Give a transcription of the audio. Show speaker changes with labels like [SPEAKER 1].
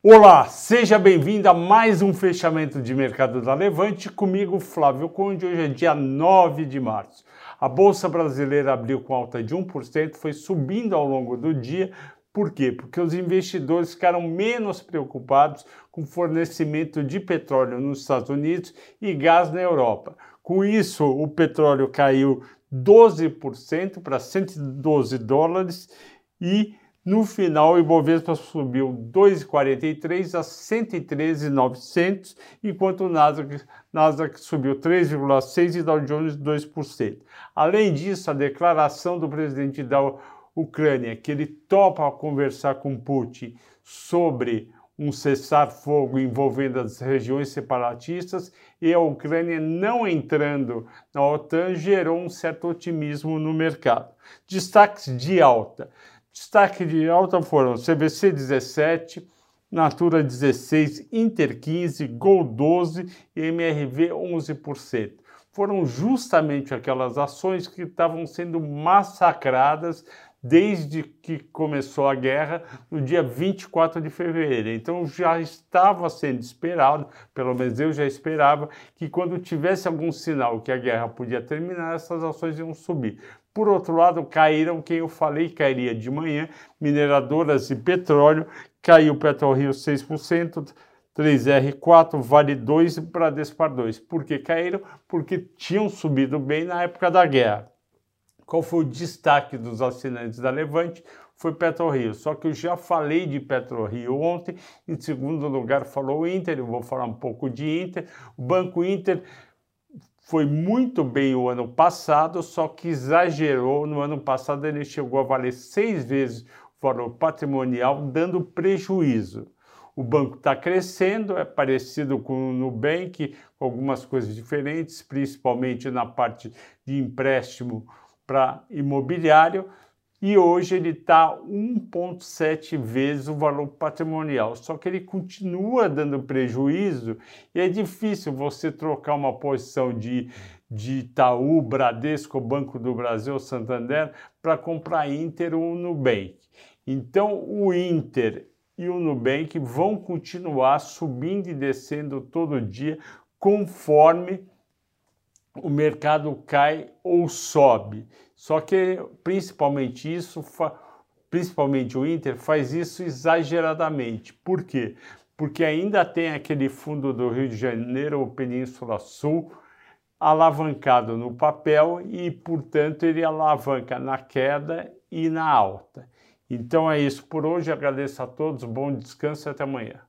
[SPEAKER 1] Olá, seja bem-vindo a mais um fechamento de mercado da Levante, comigo Flávio Conde. Hoje é dia 9 de março. A Bolsa Brasileira abriu com alta de 1%, foi subindo ao longo do dia. Por quê? Porque os investidores ficaram menos preocupados com fornecimento de petróleo nos Estados Unidos e gás na Europa. Com isso, o petróleo caiu 12% para 112 dólares e no final, o Ibovespa subiu 2,43 a 113,900, enquanto o Nasdaq, Nasdaq subiu 3,6 e Dow Jones 2%. Além disso, a declaração do presidente da Ucrânia que ele topa conversar com Putin sobre um cessar-fogo envolvendo as regiões separatistas e a Ucrânia não entrando na OTAN gerou um certo otimismo no mercado. Destaques de alta. Destaque de alta foram CVC 17, Natura 16, Inter 15, Gol 12 e MRV 11%. Foram justamente aquelas ações que estavam sendo massacradas desde que começou a guerra no dia 24 de fevereiro. Então já estava sendo esperado, pelo menos eu já esperava, que quando tivesse algum sinal que a guerra podia terminar, essas ações iam subir. Por outro lado, caíram quem eu falei cairia de manhã, mineradoras e petróleo, caiu PetroRio 6%, 3R4, Vale 2 e Bradespar 2. Por que caíram? Porque tinham subido bem na época da guerra. Qual foi o destaque dos assinantes da Levante? Foi PetroRio. Só que eu já falei de PetroRio ontem. Em segundo lugar, falou Inter. Eu vou falar um pouco de Inter. O Banco Inter foi muito bem o ano passado, só que exagerou. No ano passado ele chegou a valer seis vezes o valor patrimonial, dando prejuízo. O banco está crescendo, é parecido com o Nubank, algumas coisas diferentes, principalmente na parte de empréstimo para imobiliário, e hoje ele está 1,7 vezes o valor patrimonial. Só que ele continua dando prejuízo e é difícil você trocar uma posição de, de Itaú, Bradesco, Banco do Brasil, Santander para comprar Inter ou Nubank. Então o Inter e o Nubank vão continuar subindo e descendo todo dia conforme o mercado cai ou sobe. Só que principalmente isso, principalmente o Inter faz isso exageradamente. Por quê? Porque ainda tem aquele fundo do Rio de Janeiro, o Península Sul, alavancado no papel e, portanto, ele alavanca na queda e na alta. Então é isso por hoje. Agradeço a todos, bom descanso e até amanhã.